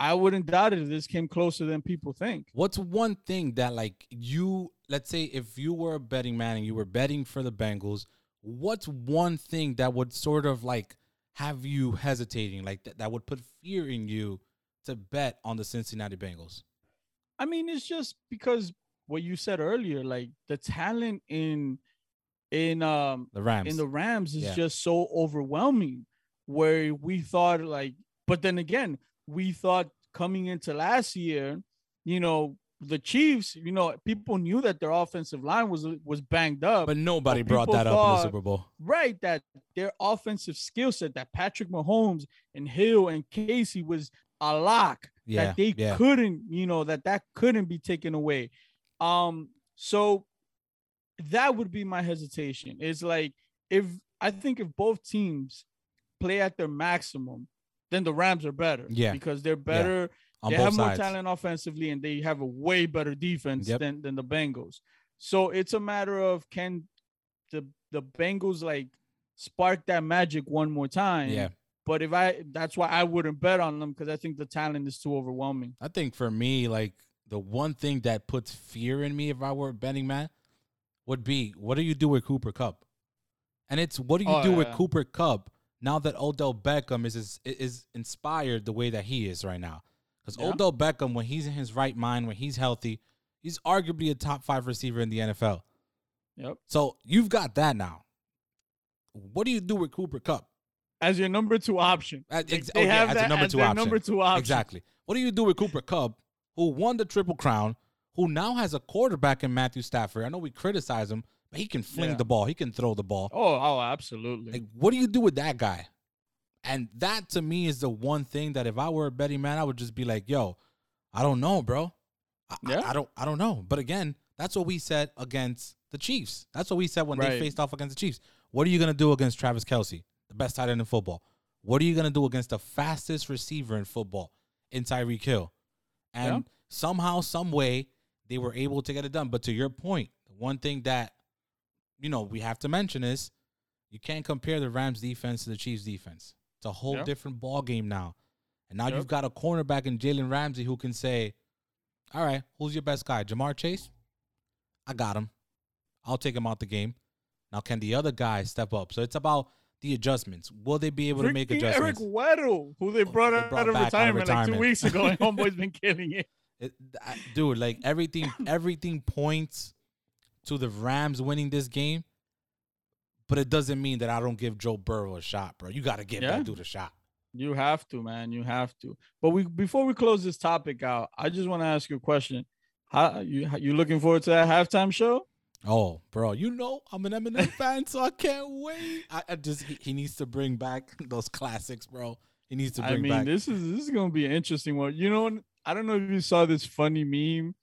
I wouldn't doubt it if this came closer than people think. What's one thing that like you let's say if you were a betting man and you were betting for the Bengals, what's one thing that would sort of like have you hesitating, like that, that would put fear in you to bet on the Cincinnati Bengals? I mean, it's just because what you said earlier, like the talent in in um the Rams in the Rams is yeah. just so overwhelming. Where we thought like, but then again, we thought coming into last year, you know, the Chiefs, you know, people knew that their offensive line was was banged up, but nobody but brought that thought, up in the Super Bowl. Right, that their offensive skill set, that Patrick Mahomes and Hill and Kelce was a lock yeah, that they yeah. couldn't, you know, that that couldn't be taken away. Um, so that would be my hesitation. It's like if I think if both teams play at their maximum, then the Rams are better. Yeah. Because they're better. Yeah. They have sides. more talent offensively and they have a way better defense yep. than, than the Bengals. So it's a matter of can the the Bengals like spark that magic one more time. Yeah. But if I that's why I wouldn't bet on them because I think the talent is too overwhelming. I think for me, like the one thing that puts fear in me if I were betting man would be what do you do with Cooper Kupp? And it's what do you Oh, do with. Oh, Cooper Kupp now that Odell Beckham is is, is inspired the way that he is right now? Because Yeah. Odell Beckham, when he's in his right mind, when he's healthy, he's arguably a top five receiver in the NFL. Yep. So you've got that now. What do you do with Cooper Kupp? As your number two option. Like, ex- they oh, yeah, have as that number as two option. number two option. Exactly. What do you do with Cooper Kupp, who won the Triple Crown, who now has a quarterback in Matthew Stafford? I know we criticize him, but he can fling Yeah. the ball. He can throw the ball. Oh, oh, absolutely. Like, what do you do with that guy? And that to me is the one thing that if I were a betting man, I would just be like, yo, I don't know, bro. I, I- Yeah. I, don't I don't know. But again, that's what we said against the Chiefs. That's what we said when they faced off against the Chiefs. What are you gonna do against Travis Kelce, the best tight end in football? What are you gonna do against the fastest receiver in football, in Tyreek Hill? And Yeah. somehow, some way, they were able to get it done. But to your point, the one thing that you know we have to mention is you can't compare the Rams defense to the Chiefs defense. It's a whole different ball game now. And now Yep. you've got a cornerback in Jalen Ramsey who can say, All right, who's your best guy? Ja'Marr Chase? I got him. I'll take him out the game. Now can the other guy step up? So it's about the adjustments. Will they be able to make adjustments? Eric? Weddle, who they Oh, brought, they out, of back out of retirement, like two weeks ago, and Homeboy's been killing it. It, I- dude, like everything, everything points to the Rams winning this game, but it doesn't mean that I don't give Joe Burrow a shot, bro. You got to give Yeah. that dude a shot. You have to, man. You have to. But we before we close this topic out, I just want to ask you a question. How you you looking forward to that halftime show? Oh, bro, you know I'm an Eminem fan, so I can't wait. I, I just he, he needs to bring back those classics, bro. He needs to I bring mean, back. this is this is gonna be an interesting one. You know, I don't know if you saw this funny meme,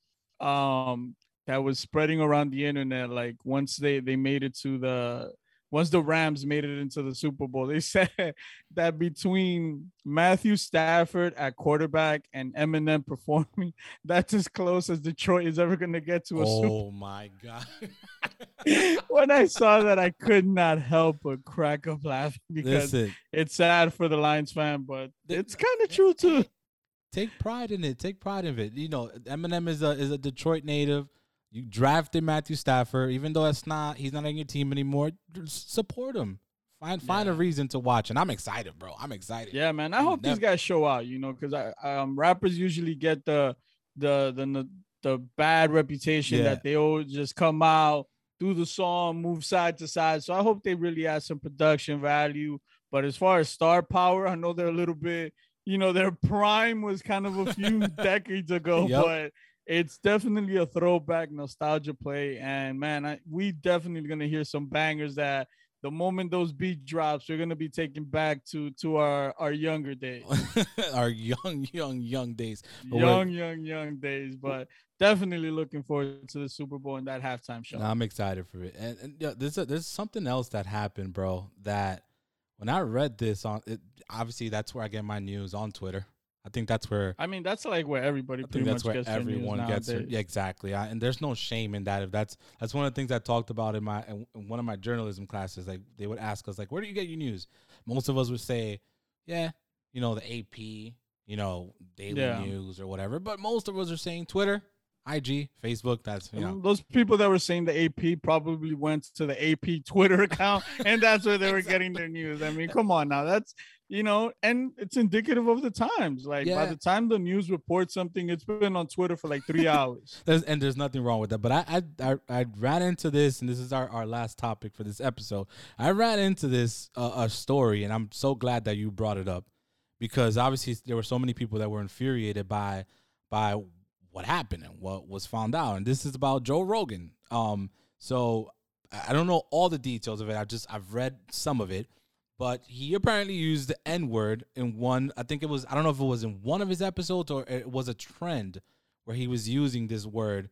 um, that was spreading around the internet. Like once they they made it to the once the Rams made it into the Super Bowl, they said that between Matthew Stafford at quarterback and Eminem performing, that's as close as Detroit is ever gonna get to a Super. Oh Bowl. Oh my god. when I saw that, I could not help but crack up laughing because Listen, it's sad for the Lions fan, but it's kind of true too. take pride in it. Take pride in it. You know, Eminem is a is a Detroit native. You drafted Matthew Stafford, even though it's not he's not on your team anymore. Support him. Find find a reason to watch, and I'm excited, bro. I'm excited. Yeah, man. I hope these guys show out, you know, because I um rappers usually get the the the the bad reputation Yeah. that they all just come out, do the song, move side to side. So I hope they really add some production value. But as far as star power, I know they're a little bit, you know, their prime was kind of a few decades ago, Yep. but it's definitely a throwback nostalgia play. And man, I, we definitely gonna hear some bangers that the moment those beat drops, we're gonna be taken back to to our our younger days, Our young, young, young days. Young, young, young days. But definitely looking forward to the Super Bowl and that halftime show. Nah, I'm excited for it. And, and yeah, there's a, there's something else that happened, bro. That when I read this on, it, obviously that's where I get my news on Twitter. I think that's where I mean, that's like where everybody I think pretty that's much where gets everyone gets their, yeah, exactly. I, and there's no shame in that. If that's that's one of the things I talked about in my in in one of my journalism classes. Like they would ask us, like, where do you get your news? Most of us would say, yeah, you know, the AP, you know, Daily Yeah. News or whatever. But most of us are saying Twitter, IG, Facebook. That's you know, Um, Those people that were saying the AP probably went to the AP Twitter account, and that's where they were getting their news. I mean, come on now, that's you know, and it's indicative of the times. Like by the time the news reports something, it's been on Twitter for like three hours. There's, and there's nothing wrong with that. But I, I I I ran into this, and this is our, our last topic for this episode. I ran into this uh, a story, and I'm so glad that you brought it up because obviously there were so many people that were infuriated by by what happened and what was found out. And this is about Joe Rogan. Um, so I don't know all the details of it. I just I've read some of it. But he apparently used the N word in one. I think it was. I don't know if it was in one of his episodes or it was a trend where he was using this word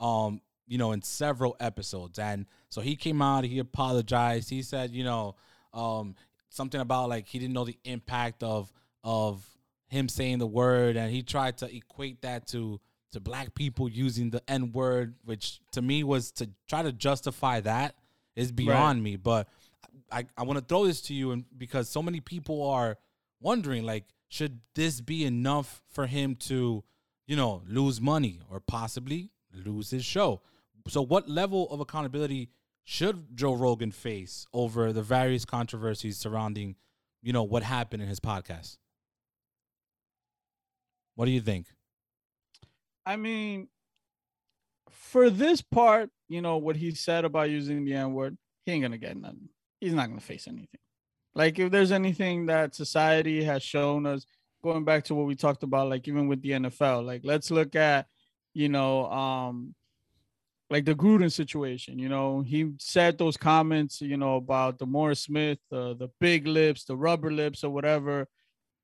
um you know in several episodes and so he came out he apologized he said you know um something about like he didn't know the impact of of him saying the word and he tried to equate that to to black people using the n word which to me was to try to justify that is beyond me but i i want to throw this to you and because so many people are wondering like should this be enough for him to you know, lose money or possibly lose his show. So, what level of accountability should Joe Rogan face over the various controversies surrounding, you know, what happened in his podcast? What do you think? I mean, for this part, you know, what he said about using the N word, he ain't gonna get nothing. He's not gonna face anything. Like if there's anything that society has shown us, going back to what we talked about, like even with the NFL, like let's look at, you know, um, like the Gruden situation. You know, he said those comments, you know, about DeMaurice Smith, uh, the big lips, the rubber lips, or whatever.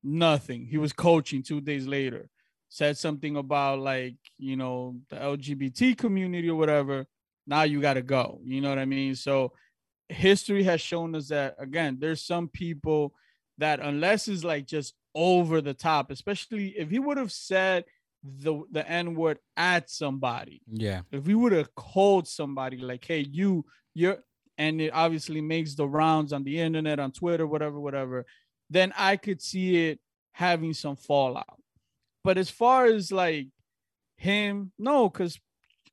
Nothing. He was coaching two days later. Said something about like, you know, the LGBT community or whatever. Now you got to go. You know what I mean? So history has shown us that again, there's some people that unless it's like just over the top, especially if he would have said the the N word at somebody. Yeah. If we would have called somebody like, hey, you, you're, and it obviously makes the rounds on the internet, on Twitter, whatever, whatever, then I could see it having some fallout. But as far as like him, no, because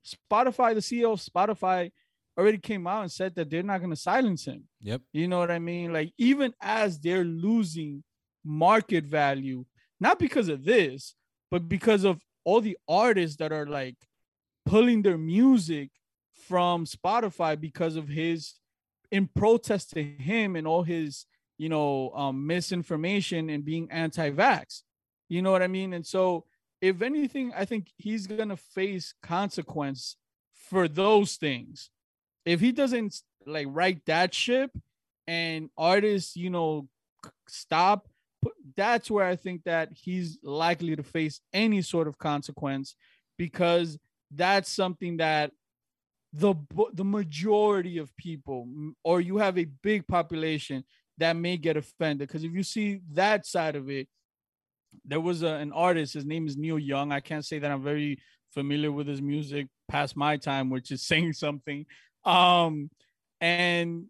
Spotify, the CEO of Spotify already came out and said that they're not going to silence him. Yep. You know what I mean? Like, even as they're losing market value, not because of this, but because of all the artists that are like pulling their music from Spotify because of his in protest to him and all his you know um, misinformation and being anti-vax you know what i mean? And so if anything i think he's gonna face consequence for those things. If he doesn't like right that ship and artists you know stop that's where I think that he's likely to face any sort of consequence because that's something that the the majority of people or you have a big population that may get offended. Because if you see that side of it there was a, an artist his name is neil young. I can't say that i'm very familiar with his music past my time which is saying something. Um and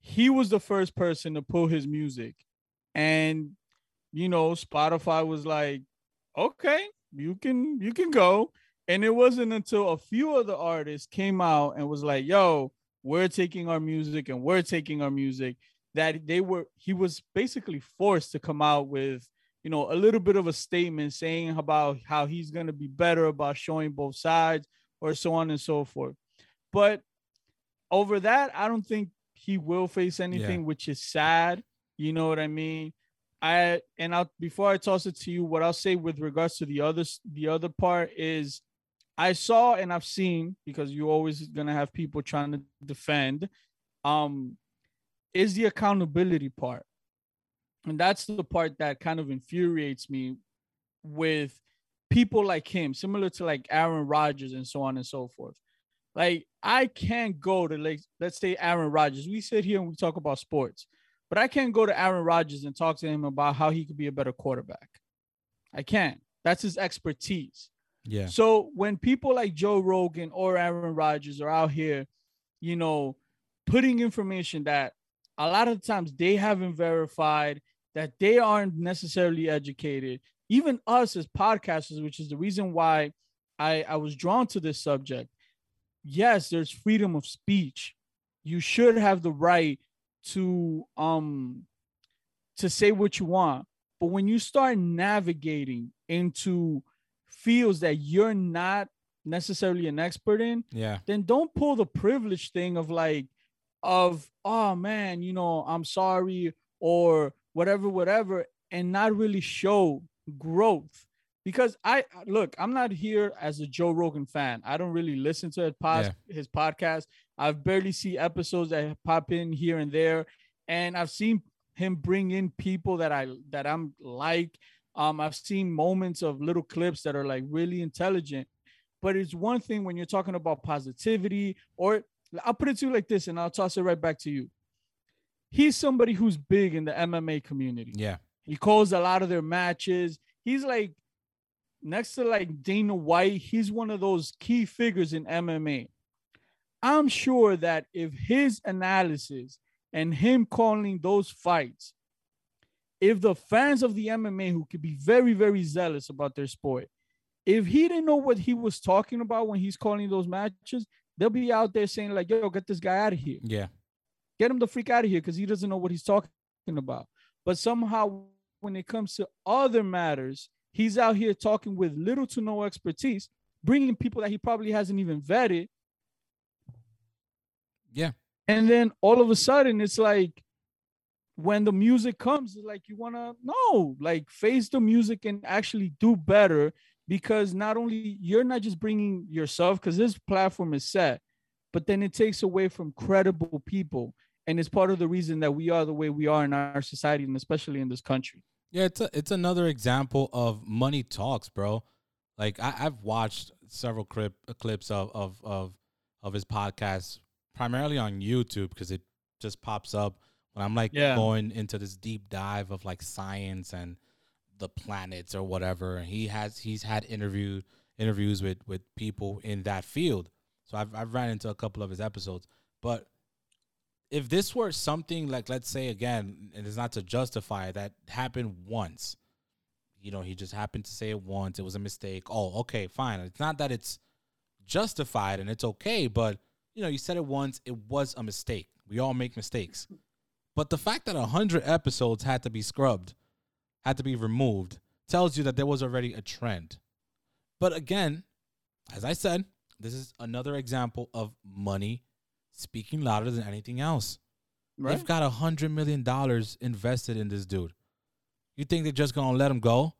he was the first person to pull his music. And you know, Spotify was like, okay, you can you can go. And it wasn't until a few of the artists came out and was like, yo, we're taking our music and we're taking our music that they were he was basically forced to come out with you know a little bit of a statement saying about how he's going to be better about showing both sides or so on and so forth but over that i don't think he will face anything yeah. which is sad you know what i mean I and I'll before I toss it to you, what I'll say with regards to the other the other part is I saw and I've seen because you're always gonna have people trying to defend, um, is the accountability part. And that's the part that kind of infuriates me with people like him, similar to like Aaron Rodgers and so on and so forth. Like I can't go to like let's say Aaron Rodgers. We sit here and we talk about sports. But I can't go to Aaron Rodgers and talk to him about how he could be a better quarterback. I can't. That's his expertise. Yeah. So when people like Joe Rogan or Aaron Rodgers are out here, you know, putting information that a lot of times they haven't verified, that they aren't necessarily educated, even us as podcasters, which is the reason why I, I was drawn to this subject. Yes, there's freedom of speech. You should have the right to um to say what you want but when you start navigating into fields that you're not necessarily an expert in yeah then don't pull the privilege thing of like of oh man you know i'm sorry or whatever whatever and not really show growth because I look, I'm not here as a Joe Rogan fan. I don't really listen to his, pod, yeah. his podcast. I've barely see episodes that pop in here and there, and I've seen him bring in people that I that I'm like. Um, I've seen moments of little clips that are like really intelligent, but it's one thing when you're talking about positivity, or I'll put it to you like this, and I'll toss it right back to you. He's somebody who's big in the MMA community. Yeah, he calls a lot of their matches. He's like next to like Dana White, he's one of those key figures in MMA. I'm sure that if his analysis and him calling those fights, if the fans of the MMA who could be very, very zealous about their sport, if he didn't know what he was talking about when he's calling those matches, they'll be out there saying like, "Yo, get this guy out of here. Yeah. Get him the freak out of here because he doesn't know what he's talking about." But somehow, when it comes to other matters, he's out here talking with little to no expertise, bringing people that he probably hasn't even vetted. Yeah. And then all of a sudden, it's like when the music comes, it's like you want to know, like face the music and actually do better because not only you're not just bringing yourself because this platform is set, but then it takes away from credible people. And it's part of the reason that we are the way we are in our society and especially in this country. Yeah, it's a, it's another example of money talks, bro. Like I, have watched several clip uh, clips of of of of his podcast, primarily on YouTube because it just pops up when I'm like Yeah. going into this deep dive of like science and the planets or whatever. And he has he's had interview interviews with with people in that field. So I've I've ran into a couple of his episodes. But if this were something like let's say again, and it's not to justify that happened once. You know, he just happened to say it once. It was a mistake. Oh, okay, fine. It's not that it's justified and it's okay, but you know, you said it once, it was a mistake. We all make mistakes. But the fact that 100 episodes had to be scrubbed, had to be removed, tells you that there was already a trend. But again, as I said, this is another example of money speaking louder than anything else. Right. They've got a hundred million dollars invested in this dude. You think they're just gonna let him go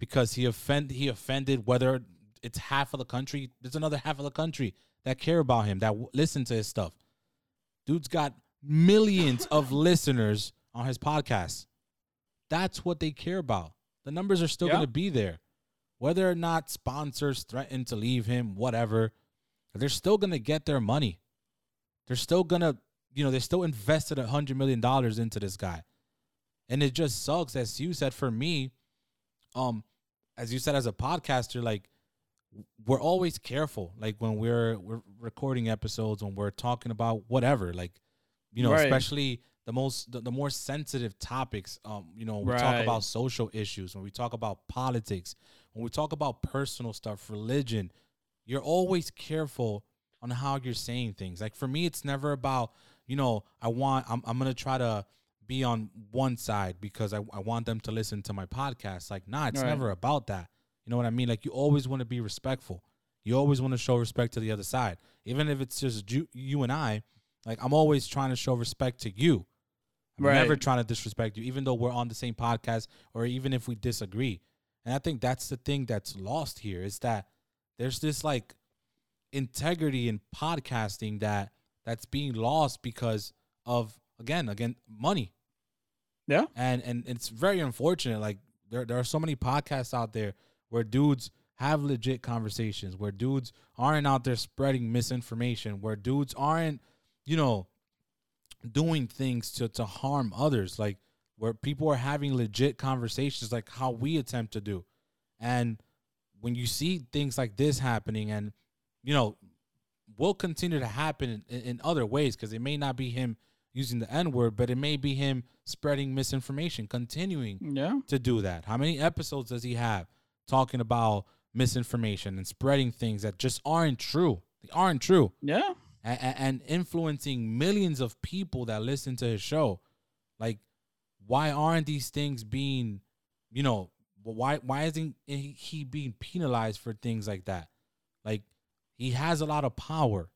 because he offend he offended whether it's half of the country? There's another half of the country that care about him that w- listen to his stuff. Dude's got millions of listeners on his podcast. That's what they care about. The numbers are still Yeah. gonna be there, whether or not sponsors threaten to leave him, whatever. They're still gonna get their money. They're still gonna, you know, they still invested a hundred million dollars into this guy, and it just sucks. As you said, for me, um, as you said, as a podcaster, like we're always careful, like when we're we're recording episodes, when we're talking about whatever, like you know, Right. especially the most the, the more sensitive topics. Um, you know, we talk about social issues, when we talk about politics, when we talk about personal stuff, religion. You're always careful on how you're saying things. Like for me, it's never about, you know, I want, I'm, I'm going to try to be on one side because I, I want them to listen to my podcast. Like, nah, it's Right. never about that. You know what I mean? Like you always want to be respectful. You always want to show respect to the other side. Even if it's just you, you and I, like I'm always trying to show respect to you. I'm Right. never trying to disrespect you, even though we're on the same podcast or even if we disagree. And I think that's the thing that's lost here is that there's this like integrity in podcasting that that's being lost because of again again money. Yeah. and and it's very unfortunate. Like there, there are so many podcasts out there where dudes have legit conversations where dudes aren't out there spreading misinformation where dudes aren't you know doing things to to harm others. Like where people are having legit conversations like how we attempt to do. And when you see things like this happening and you know will continue to happen in, in other ways because it may not be him using the n word but it may be him spreading misinformation continuing Yeah. to do that how many episodes does he have talking about misinformation and spreading things that just aren't true they aren't true Yeah. and, and influencing millions of people that listen to his show. Like, why aren't these things being, you know, why why isn't he he being penalized for things like that? Like, he has a lot of power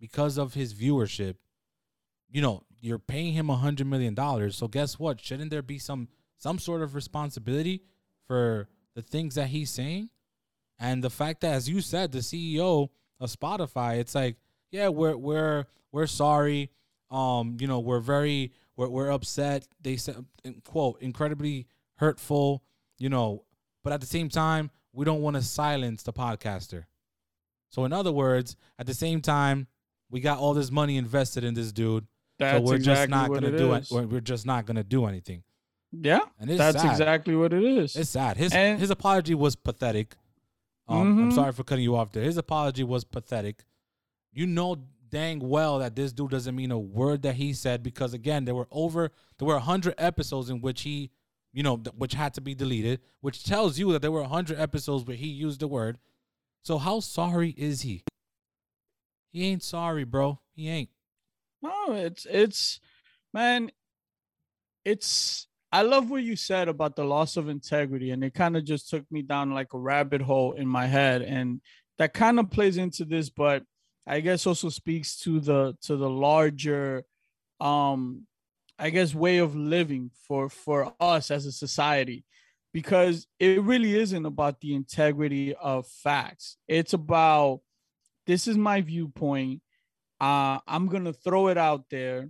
because of his viewership. You know, you're paying him a hundred million dollars, so guess what? Shouldn't there be some some sort of responsibility for the things that he's saying? And the fact that, as you said, the CEO of Spotify, it's like, yeah, we're we're we're sorry. Um, you know, we're very we're we're upset. They said quote incredibly hurtful. You know, but at the same time, we don't want to silence the podcaster. So in other words, at the same time, we got all this money invested in this dude. That's so we're exactly just not gonna it do it. We're, just not gonna do anything. Yeah. And it's That's sad. exactly what it is. It's sad. His And- his apology was pathetic. Um, I'm Mhm. sorry for cutting you off there. His apology was pathetic. You know dang well that this dude doesn't mean a word that he said because again, there were over there were hundred episodes in which he, you know, which had to be deleted, which tells you that there were hundred episodes where he used the word. So how sorry is he? he ain't sorry, bro. He ain't. No, it's it's man, it's I love what you said about the loss of integrity, and it kind of just took me down like a rabbit hole in my head, and that kind of plays into this, but I guess also speaks to the to the larger, um, I guess way of living for for us as a society, because it really isn't about the integrity of facts. It's about this is my viewpoint. Uh, I'm gonna throw it out there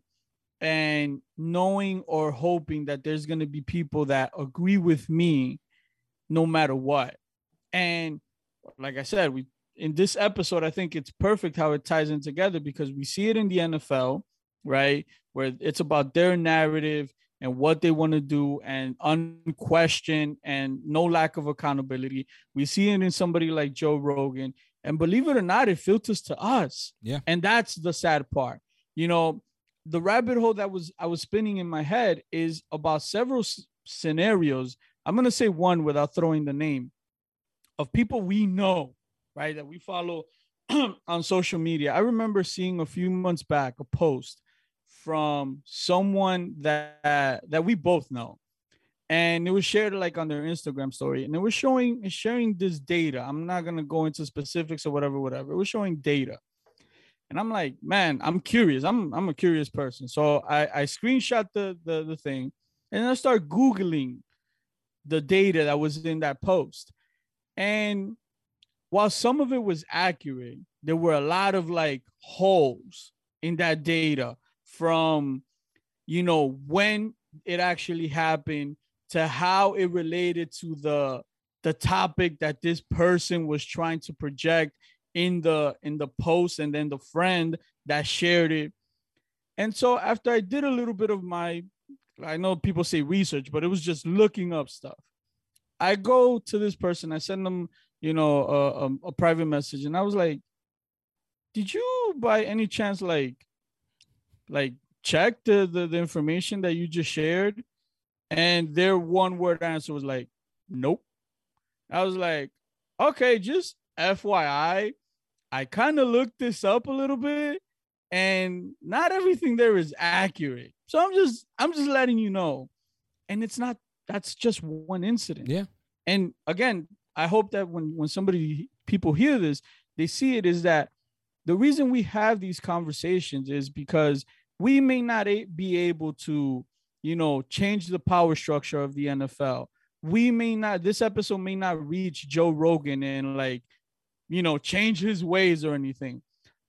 and knowing or hoping that there's going to be people that agree with me no matter what and like i said we in this episode i think it's perfect how it ties in together because we see it in the nfl right where it's about their narrative and what they want to do and unquestioned and no lack of accountability we see it in somebody like joe rogan and believe it or not it filters to us Yeah. and that's the sad part you know the rabbit hole that was I was spinning in my head is about several s- scenarios. I'm gonna say one without throwing the name of people we know, right? That we follow on social media. I remember seeing a few months back a post from someone that that we both know, and it was shared like on their Instagram story, and it was showing sharing this data. I'm not gonna go into specifics or whatever, whatever. It was showing data and I'm like, man, I'm curious. I'm I'm a curious person. So I I screenshot the the the thing, and I start googling the data that was in that post. And while some of it was accurate, there were a lot of like holes in that data from you know when it actually happened to how it related to the the topic that this person was trying to project in the in the post and then the friend that shared it. And so after i did a little bit of my i know people say research but it was just looking up stuff. I go to this person i send them you know a, a, a private message and i was like did you by any chance like like check the, the the information that you just shared and their one word answer was like nope i was like okay just fyi I kind of looked this up a little bit and not everything there is accurate. So I'm just I'm just letting you know. And it's not that's just one incident. Yeah. And again, I hope that when when somebody people hear this, they see it is that the reason we have these conversations is because we may not be able to, you know, change the power structure of the NFL. We may not this episode may not reach Joe Rogan and like you know, change his ways or anything.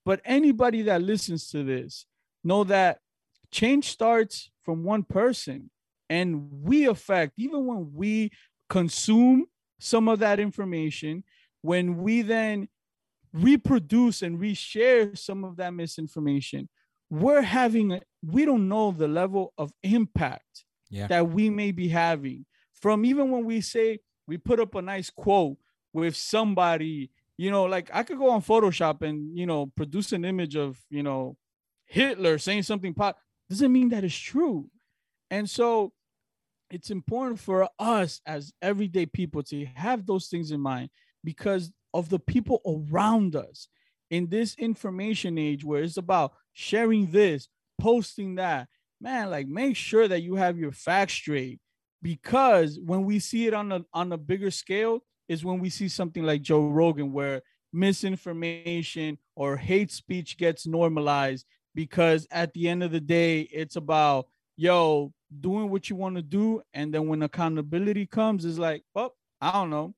But anybody that listens to this know that change starts from one person and we affect even when we consume some of that information when we then reproduce and reshare some of that misinformation. We're having a, we don't know the level of impact Yeah. that we may be having. From even when we say we put up a nice quote with somebody you know like i could go on photoshop and you know produce an image of you know hitler saying something pot doesn't mean that it's true. And so it's important for us as everyday people to have those things in mind because of the people around us in this information age where it's about sharing this posting that. Man like make sure that you have your facts straight because when we see it on a on a bigger scale is when we see something like Joe Rogan where misinformation or hate speech gets normalized because at the end of the day it's about yo doing what you want to do. And then when accountability comes is like well I don't know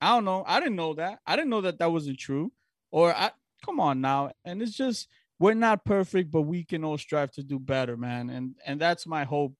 I don't know. I didn't know that. I didn't know that that wasn't true. Or I come on now. And it's just we're not perfect but we can all strive to do better man. And and that's my hope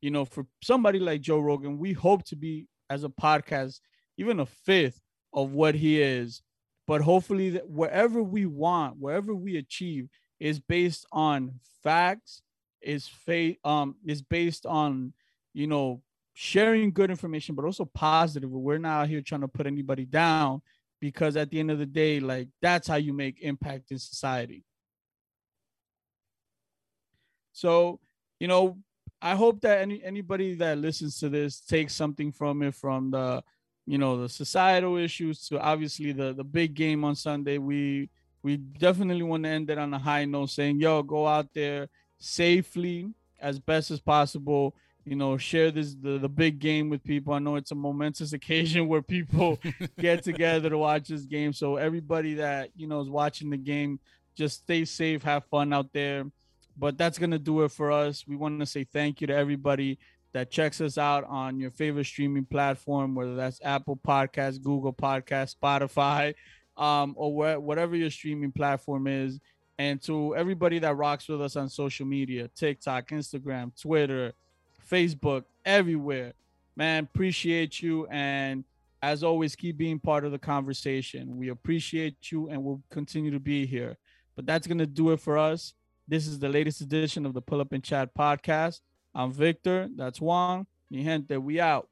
you know for somebody like Joe Rogan we hope to be as a podcast even a fifth of what he is. But hopefully that wherever we want wherever we achieve is based on facts is faith um is based on you know sharing good information but also positive we're not out here trying to put anybody down because at the end of the day like that's how you make impact in society so you know i hope that any anybody that listens to this takes something from it from the you know the societal issues to obviously the the big game on sunday we we definitely want to end it on a high note saying, yo, go out there safely as best as possible. You know, share this the, the big game with people. I know it's a momentous occasion where people get together to watch this game. So everybody that you know is watching the game, just stay safe, have fun out there. But that's gonna do it for us. We want to say thank you to everybody that checks us out on your favorite streaming platform, whether that's Apple Podcasts, Google Podcasts, Spotify, um, or wh- whatever your streaming platform is. And to everybody that rocks with us on social media TikTok, Instagram, Twitter, Facebook, everywhere. Man, appreciate you. And as always, keep being part of the conversation. We appreciate you and we'll continue to be here. But that's going to do it for us. This is the latest edition of the Pull Up and Chat podcast. I'm Victor. That's Juan. Mi gente, we out.